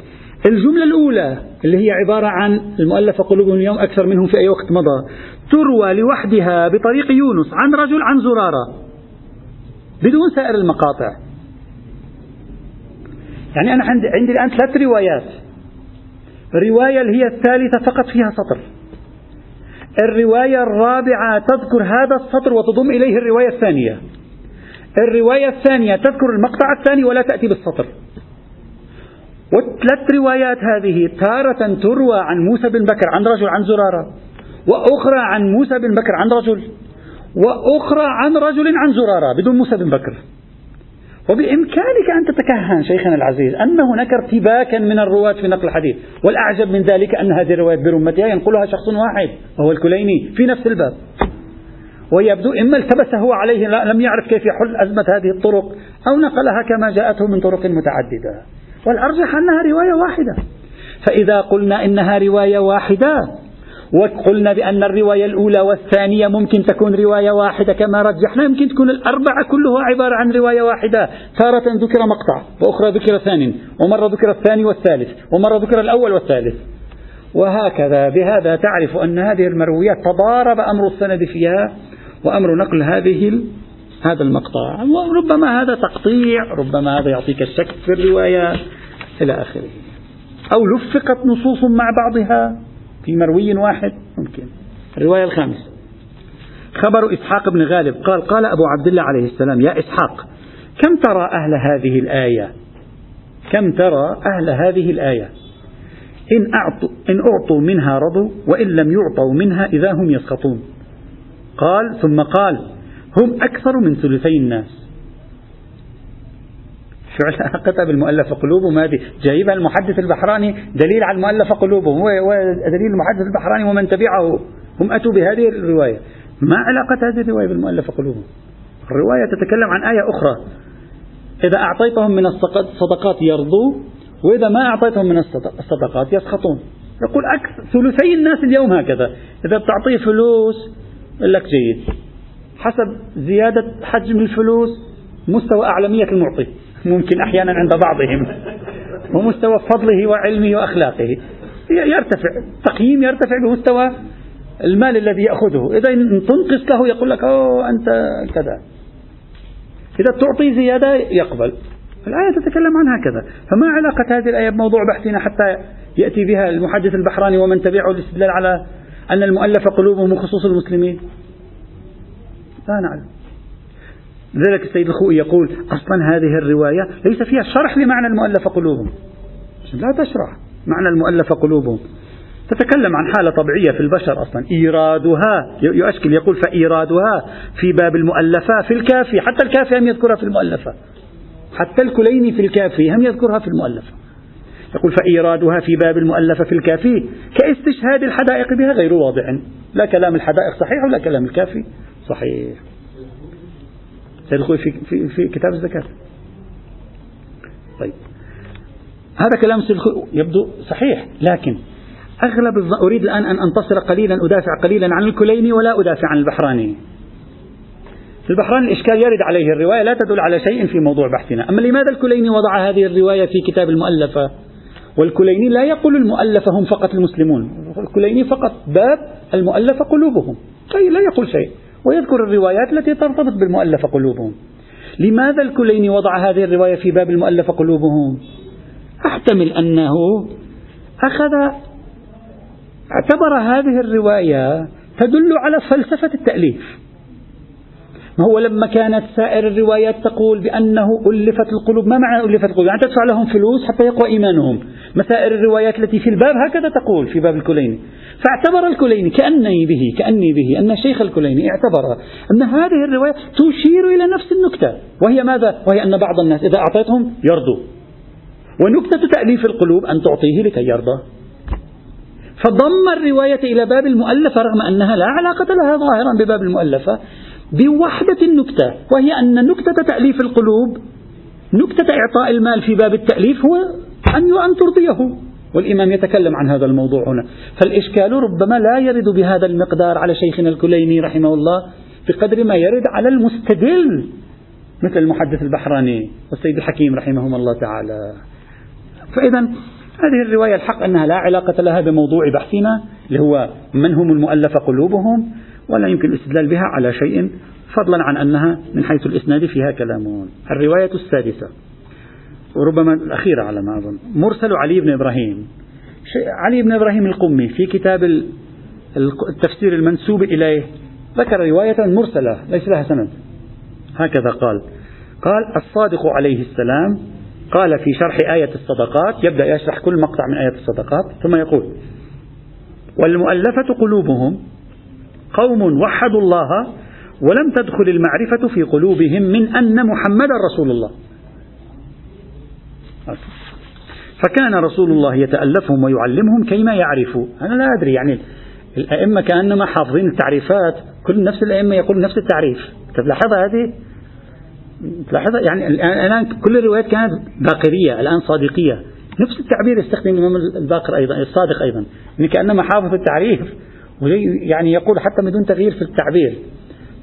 الجملة الأولى اللي هي عبارة عن المؤلفة قلوبهم اليوم أكثر منهم في أي وقت مضى تروى لوحدها بطريق يونس عن رجل عن زرارة بدون سائر المقاطع. يعني أنا عندي, عندي الآن ثلاث روايات. الرواية اللي هي الثالثة فقط فيها سطر. الرواية الرابعة تذكر هذا السطر وتضم إليه الرواية الثانية. الرواية الثانية تذكر المقطع الثاني ولا تأتي بالسطر. والثلاث روايات هذه تارة تروى عن موسى بن بكر عن رجل عن زرارة. وأخرى عن موسى بن بكر عن رجل. وأخرى عن رجل عن زرارة بدون موسى بن بكر. وبإمكانك أن تتكهن شيخنا العزيز أن هناك ارتباكا من الرواة في نقل الحديث. والأعجب من ذلك أن هذه الروايات برمتها ينقلها شخص واحد وهو الكليني في نفس الباب. ويبدو إما التبس هو عليه لم يعرف كيف يحل أزمة هذه الطرق أو نقلها كما جاءته من طرق متعددة. والأرجح أنها رواية واحدة. فإذا قلنا إنها رواية واحدة وقلنا بأن الرواية الأولى والثانية ممكن تكون رواية واحدة كما رجحنا يمكن تكون الأربعة كلها عبارة عن رواية واحدة. تارة ذكر مقطع وأخرى ذكر ثاني ومرة ذكر الثاني والثالث ومرة ذكر الأول والثالث. وهكذا بهذا تعرف أن هذه المرويات تضارب أمر السند فيها وأمر نقل هذه هذا المقطع. وربما هذا تقطيع ربما هذا يعطيك الشك في الرواية إلى آخره. أو لفقت نصوص مع بعضها في مروي واحد ممكن. الرواية الخامسة. خبر إسحاق بن غالب قال قال أبو عبد الله عليه السلام يا إسحاق كم ترى أهل هذه الآية؟ كم ترى أهل هذه الآية؟ إن أعطوا, إن أعطوا منها رضوا وإن لم يعطوا منها إذا هم يسخطون. قال ثم قال هم أكثر من ثلثي الناس. شو علاقتها بالمؤلفة قلوبهم هذه. جايبها المحدث البحراني دليل على المؤلفة قلوبهم. ودليل المحدث البحراني ومن تبعه. هم أتوا بهذه الرواية. ما علاقة هذه الرواية بالمؤلفة قلوبهم؟ الرواية تتكلم عن آية أخرى. إذا أعطيتهم من الصدقات يرضوا وإذا ما أعطيتهم من الصدقات يسخطون. يقول أكثر ثلثي الناس اليوم هكذا. إذا بتعطيه فلوس يقول لك جيد. حسب زيادة حجم الفلوس مستوى أعلمية المعطي. ممكن أحيانا عند بعضهم. ومستوى فضله وعلمه وأخلاقه. يرتفع. تقييم يرتفع بمستوى المال الذي يأخذه. إذا تنقص له يقول لك أوه أنت كذا. إذا تعطي زيادة يقبل. الآية تتكلم عن هكذا. فما علاقة هذه الآية بموضوع بحثنا حتى يأتي بها المحدث البحراني ومن تبعه الاستدلال على أن المؤلف قلوبهم خصوص المسلمين. لا نعلم. لذلك السيد الخوئي يقول أصلا هذه الرواية ليس فيها شرح لمعنى المؤلف قلوبهم. لا تشرح معنى المؤلف قلوبهم. تتكلم عن حالة طبيعية في البشر أصلا. إيرادها يؤشكل يقول فإيرادها في باب المؤلفة في الكافي حتى الكافي هم يذكرها في المؤلفة. حتى الكليني في الكافي هم يذكرها في المؤلفة. يقول فإيرادها في باب المؤلفة في الكافي كاستشهاد الحدائق بها غير واضع لا كلام الحدائق صحيح ولا كلام الكافي صحيح. سيد الخوي في, في, في كتاب الزكاة. طيب. هذا كلام سيد الخوي يبدو صحيح لكن أغلب. أريد الآن أن أنتصر قليلا أدافع قليلا عن الكليني ولا أدافع عن البحراني. في البحراني الإشكال يرد عليه الرواية لا تدل على شيء في موضوع بحثنا. أما لماذا الكليني وضع هذه الرواية في كتاب المؤلفة؟ والكليني لا يقول المؤلف هم فقط المسلمون. الكليني فقط باب المؤلف قلوبهم. أي لا يقول شيء. ويذكر الروايات التي ترتبط بالمؤلف قلوبهم. لماذا الكليني وضع هذه الرواية في باب المؤلف قلوبهم؟ أحتمل أنه أخذ اعتبر هذه الرواية تدل على فلسفة التأليف. ما هو لما كانت سائر الروايات تقول بأنه ألفت القلوب. ما معنى ألفت القلوب؟ يعني تدفع لهم فلوس حتى يقوى إيمانهم. مسائر الروايات التي في الباب هكذا تقول في باب الكليني. فاعتبر الكليني كأني به كأني به أن الشيخ الكليني اعتبر أن هذه الرواية تشير إلى نفس النكتة. وهي ماذا؟ وهي أن بعض الناس إذا أعطيتهم يرضوا. ونكتة تأليف القلوب أن تعطيه لكي يرضى. فضم الرواية إلى باب المؤلفة رغم أنها لا علاقة لها ظاهرا بباب المؤلفة بوحدة النكتة. وهي أن نكتة تأليف القلوب نكتة إعطاء المال في باب التأليف هو أن أن ترضيه. والإمام يتكلم عن هذا الموضوع هنا. فالإشكال ربما لا يرد بهذا المقدار على شيخنا الكليني رحمه الله بقدر ما يرد على المستدل مثل المحدث البحراني والسيد الحكيم رحمهم الله تعالى. فإذا هذه الرواية الحق أنها لا علاقة لها بموضوع بحثنا اللي هو من هم المؤلف قلوبهم ولا يمكن الاستدلال بها على شيء فضلا عن أنها من حيث الإسناد فيها كلام. الرواية السادسة. وربما الأخيرة على ما أظن. مرسل علي بن إبراهيم. علي بن إبراهيم القمي في كتاب التفسير المنسوب إليه. ذكر رواية مرسلة ليس لها سند. هكذا قال. قال الصادق عليه السلام قال في شرح آية الصدقات يبدأ يشرح كل مقطع من آية الصدقات ثم يقول والمؤلفة قلوبهم قوم وحدوا الله ولم تدخل المعرفة في قلوبهم من أن محمدا رسول الله. فكان رسول الله يتألفهم ويعلمهم كيما يعرفوا. أنا لا أدري يعني الأئمة كأنما حافظين التعريفات كل نفس الأئمة يقول نفس التعريف. تلاحظ هذه؟ تلاحظ؟ يعني الآن كل الروايات كانت باقرية الآن صادقية. نفس التعبير يستخدم الإمام الباقر أيضا الصادق أيضا. يعني كأنما حافظ التعريف يعني يقول حتى بدون تغيير في التعبير.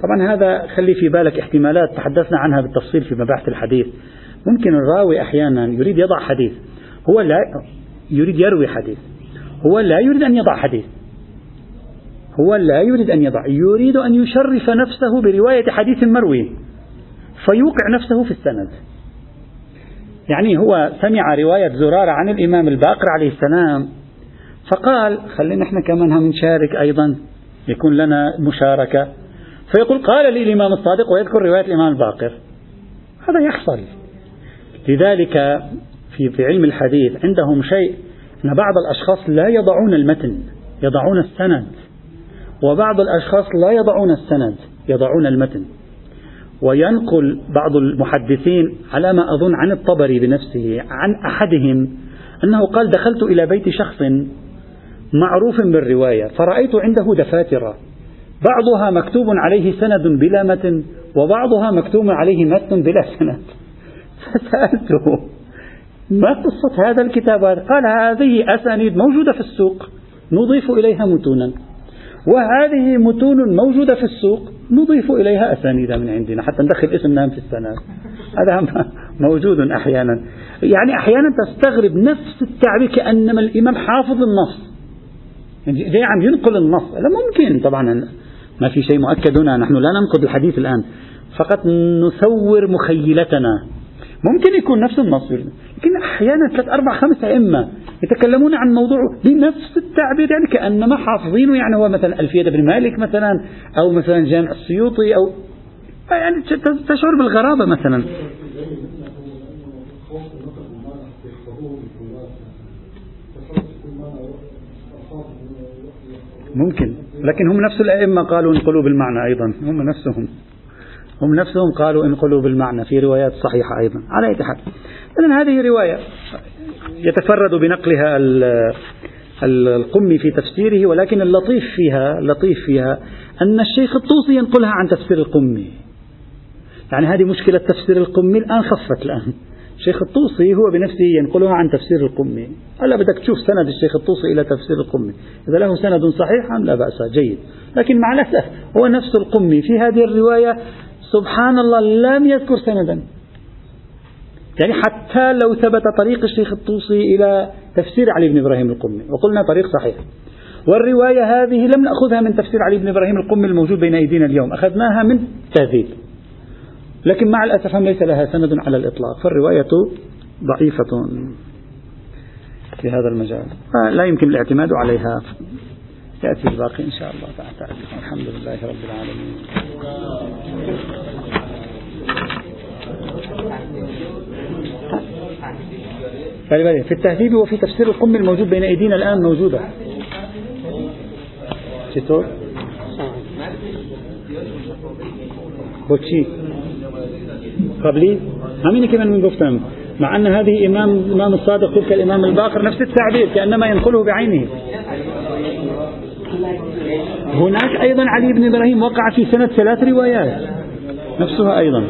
طبعا هذا خلي في بالك احتمالات تحدثنا عنها بالتفصيل في مباحث الحديث. ممكن الراوي أحيانا يريد يضع حديث. هو لا يريد يروي حديث. هو لا يريد أن يضع حديث. هو لا يريد أن يضع. يريد أن يشرف نفسه برواية حديث مروي. فيوقع نفسه في السند. يعني هو سمع رواية زرارة عن الإمام الباقر عليه السلام. فقال خلينا إحنا كمان هم نشارك أيضا. يكون لنا مشاركة. فيقول قال لي الإمام الصادق ويذكر رواية الإمام الباقر. هذا يحصل. لذلك في في علم الحديث عندهم شيء أن بعض الأشخاص لا يضعون المتن يضعون السند. وبعض الأشخاص لا يضعون السند يضعون المتن. وينقل بعض المحدثين على ما أظن عن الطبري بنفسه عن أحدهم أنه قال دخلت إلى بيت شخص معروف بالرواية فرأيت عنده دفاتر بعضها مكتوب عليه سند بلا متن وبعضها مكتوب عليه متن بلا سند. فسألته ما قصة هذا الكتاب؟ قال هذه أسانيد موجودة في السوق نضيف إليها متونا. وهذه متون موجودة في السوق نضيف إليها أسانيد من عندنا حتى ندخل اسمنا في السند هذا موجود أحيانا. يعني أحيانا تستغرب نفس التعبير كأنما الإمام حافظ النص يعني جاي عم ينقل النص. لا ممكن. طبعا ما في شيء مؤكد هنا. نحن لا ننقد الحديث الآن. فقط نصور مخيلتنا. ممكن يكون نفس النص لكن أحيانا ثلاث أربع خمس أئمة يتكلمون عن موضوع بنفس التعبير يعني كأنما حافظينه يعني هو مثلا ألفية بن مالك مثلا أو مثلا جامع السيوطي أو يعني تشعر بالغرابة مثلا. ممكن. لكن هم نفس الأئمة قالوا انقلوا بالمعنى أيضا. هم نفسهم. هم نفسهم قالوا انقلوا بالمعنى في روايات صحيحة أيضا على أي حال. إذن هذه رواية يتفرد بنقلها القمي في تفسيره ولكن اللطيف فيها اللطيف فيها أن الشيخ الطوسي ينقلها عن تفسير القمي. يعني هذه مشكلة تفسير القمي الآن خفت الآن. الشيخ الطوسي هو بنفسه ينقلها عن تفسير القمي. هلا بدك تشوف سند الشيخ الطوسي إلى تفسير القمي. إذا له سند صحيح لا بأس جيد. لكن مع الأسف هو نفس القمي في هذه الرواية سبحان الله لم يذكر سندا. يعني حتى لو ثبت طريق الشيخ الطوسي إلى تفسير علي بن إبراهيم القمي وقلنا طريق صحيح. والرواية هذه لم نأخذها من تفسير علي بن إبراهيم القمي الموجود بين أيدينا اليوم أخذناها من تهذيب. لكن مع الأسف ليس لها سند على الإطلاق فالرواية ضعيفة في هذا المجال. لا يمكن الاعتماد عليها. يأتي الباقي إن شاء الله تعالى الحمد لله رب العالمين. في التهذيب وفي تفسير القم الموجود بين أيدينا الآن موجودة. چطور؟ بوچی قبلي؟ همینی که من من گفتم مع أن هذه إمام الإمام الصادق تلك الإمام الباقر نفس التعبير كأنما ينقله بعينه. هناك أيضا علي بن إبراهيم وقع في سنة ثلاث روايات. نفسها أيضا.